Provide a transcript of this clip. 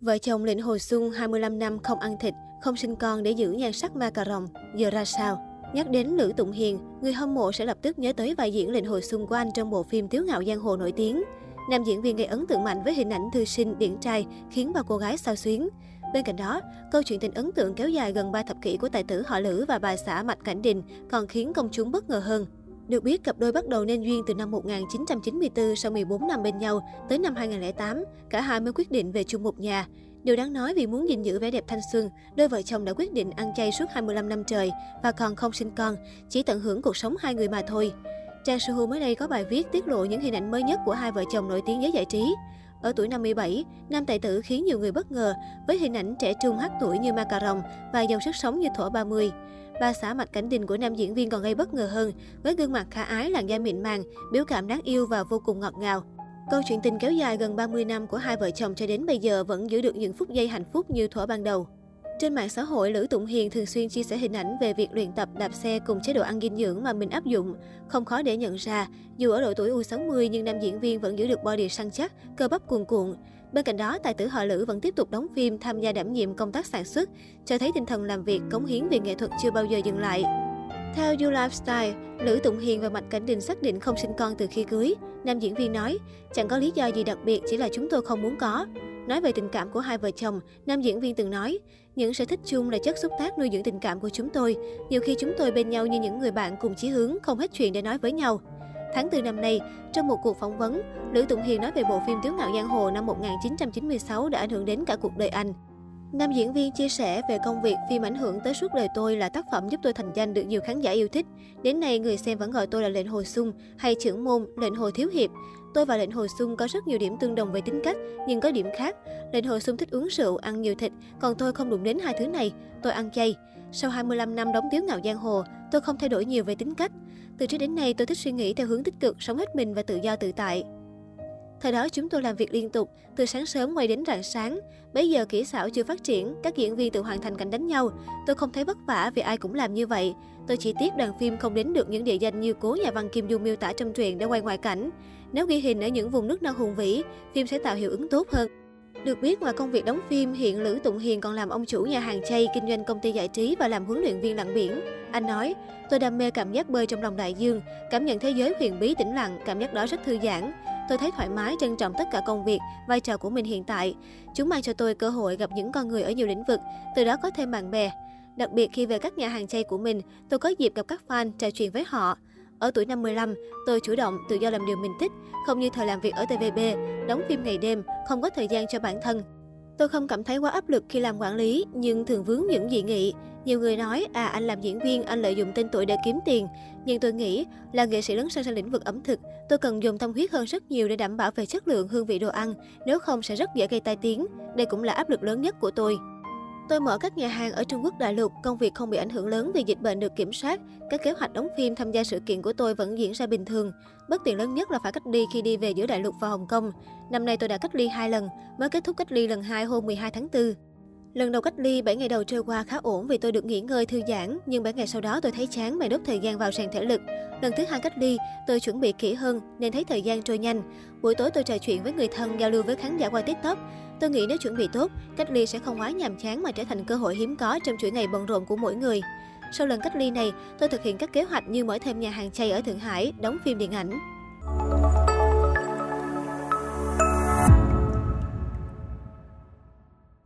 Vợ chồng Lịnh Hồi Xuân 25 năm không ăn thịt, không sinh con để giữ nhan sắc ma cà rồng, giờ ra sao? Nhắc đến Lữ Tụng Hiền, người hâm mộ sẽ lập tức nhớ tới vai diễn Lịnh Hồi Xuân của anh trong bộ phim Tiếu ngạo giang hồ nổi tiếng. Nam diễn viên gây ấn tượng mạnh với hình ảnh thư sinh, điển trai, khiến bao cô gái sao xuyến. Bên cạnh đó, câu chuyện tình ấn tượng kéo dài gần 3 thập kỷ của tài tử họ Lữ và bà xã Mạch Cảnh Đình còn khiến công chúng bất ngờ hơn. Được biết, cặp đôi bắt đầu nên duyên từ năm 1994 sau 14 năm bên nhau tới năm 2008, cả hai mới quyết định về chung một nhà. Điều đáng nói vì muốn gìn giữ vẻ đẹp thanh xuân, đôi vợ chồng đã quyết định ăn chay suốt 25 năm trời và còn không sinh con, chỉ tận hưởng cuộc sống hai người mà thôi. Trang Suhu mới đây có bài viết tiết lộ những hình ảnh mới nhất của hai vợ chồng nổi tiếng giới giải trí. Ở tuổi 57, nam tài tử khiến nhiều người bất ngờ với hình ảnh trẻ trung hát tuổi như ma cà rồng và giàu sức sống như thổ 30. Ba xã mạch cảnh đình của nam diễn viên còn gây bất ngờ hơn với gương mặt khả ái làn da mịn màng, biểu cảm đáng yêu và vô cùng ngọt ngào. Câu chuyện tình kéo dài gần 30 năm của hai vợ chồng cho đến bây giờ vẫn giữ được những phút giây hạnh phúc như thuở ban đầu. Trên mạng xã hội, Lữ Tụng Hiền thường xuyên chia sẻ hình ảnh về việc luyện tập đạp xe cùng chế độ ăn dinh dưỡng mà mình áp dụng. Không khó để nhận ra, dù ở độ tuổi U60 nhưng nam diễn viên vẫn giữ được body săn chắc, cơ bắp cuồn cuộn. Bên cạnh đó, tài tử họ Lữ vẫn tiếp tục đóng phim, tham gia đảm nhiệm công tác sản xuất, cho thấy tinh thần làm việc, cống hiến vì nghệ thuật chưa bao giờ dừng lại. Theo You Lifestyle, Lữ Tụng Hiền và Mạch Cảnh Đình xác định không sinh con từ khi cưới. Nam diễn viên nói, chẳng có lý do gì đặc biệt, chỉ là chúng tôi không muốn có. Nói về tình cảm của hai vợ chồng, nam diễn viên từng nói, những sở thích chung là chất xúc tác nuôi dưỡng tình cảm của chúng tôi. Nhiều khi chúng tôi bên nhau như những người bạn cùng chí hướng, không hết chuyện để nói với nhau. Tháng 4 năm nay, trong một cuộc phỏng vấn, Lữ Tụng Hiền nói về bộ phim Tiếu ngạo giang hồ năm 1996 đã ảnh hưởng đến cả cuộc đời anh. Nam diễn viên chia sẻ về công việc phim ảnh hưởng tới suốt đời tôi là tác phẩm giúp tôi thành danh được nhiều khán giả yêu thích. Đến nay, người xem vẫn gọi tôi là lệnh hồi sung hay trưởng môn, lệnh hồi thiếu hiệp. Tôi và lệnh hồi sung có rất nhiều điểm tương đồng về tính cách, nhưng có điểm khác. Lệnh hồi sung thích uống rượu, ăn nhiều thịt, còn tôi không đụng đến hai thứ này. Tôi ăn chay. Sau 25 năm đóng tiếng ngạo giang hồ, tôi không thay đổi nhiều về tính cách. Từ trước đến nay, tôi thích suy nghĩ theo hướng tích cực, sống hết mình và tự do tự tại. Thời đó chúng tôi làm việc liên tục, từ sáng sớm quay đến rạng sáng. Bây giờ kỹ xảo chưa phát triển, các diễn viên tự hoàn thành cảnh đánh nhau. Tôi không thấy vất vả vì ai cũng làm như vậy. Tôi chỉ tiếc đoàn phim không đến được những địa danh như cố nhà văn Kim Dung miêu tả trong truyện để quay ngoại cảnh. Nếu ghi hình ở những vùng nước non hùng vĩ, phim sẽ tạo hiệu ứng tốt hơn. Được biết ngoài công việc đóng phim, hiện Lữ Tụng Hiền còn làm ông chủ nhà hàng chay, kinh doanh công ty giải trí và làm huấn luyện viên lặn biển. Anh nói, tôi đam mê cảm giác bơi trong lòng đại dương, cảm nhận thế giới huyền bí tĩnh lặng, cảm giác đó rất thư giãn. Tôi thấy thoải mái, trân trọng tất cả công việc, vai trò của mình hiện tại. Chúng mang cho tôi cơ hội gặp những con người ở nhiều lĩnh vực, từ đó có thêm bạn bè. Đặc biệt khi về các nhà hàng chay của mình, tôi có dịp gặp các fan, trò chuyện với họ. Ở tuổi 55, tôi chủ động tự do làm điều mình thích, không như thời làm việc ở TVB, đóng phim ngày đêm, không có thời gian cho bản thân. Tôi không cảm thấy quá áp lực khi làm quản lý, nhưng thường vướng những dị nghị. Nhiều người nói, à anh làm diễn viên, anh lợi dụng tên tuổi để kiếm tiền. Nhưng tôi nghĩ, là nghệ sĩ lớn sang sang lĩnh vực ẩm thực, tôi cần dùng tâm huyết hơn rất nhiều để đảm bảo về chất lượng hương vị đồ ăn, nếu không sẽ rất dễ gây tai tiếng. Đây cũng là áp lực lớn nhất của tôi. Tôi mở các nhà hàng ở Trung Quốc đại lục, công việc không bị ảnh hưởng lớn vì dịch bệnh được kiểm soát. Các kế hoạch đóng phim tham gia sự kiện của tôi vẫn diễn ra bình thường. Bất tiện lớn nhất là phải cách ly khi đi về giữa đại lục và Hồng Kông. Năm nay tôi đã cách ly hai lần, mới kết thúc cách ly lần 2 hôm 12 tháng 4. Lần đầu cách ly, 7 ngày đầu trôi qua khá ổn vì tôi được nghỉ ngơi thư giãn, nhưng 7 ngày sau đó tôi thấy chán mà đốt thời gian vào rèn thể lực. Lần thứ hai cách ly, tôi chuẩn bị kỹ hơn nên thấy thời gian trôi nhanh. Buổi tối tôi trò chuyện với người thân, giao lưu với khán giả qua TikTok. Tôi nghĩ nếu chuẩn bị tốt, cách ly sẽ không quá nhàm chán mà trở thành cơ hội hiếm có trong chuỗi ngày bận rộn của mỗi người. Sau lần cách ly này, tôi thực hiện các kế hoạch như mở thêm nhà hàng chay ở Thượng Hải, đóng phim điện ảnh.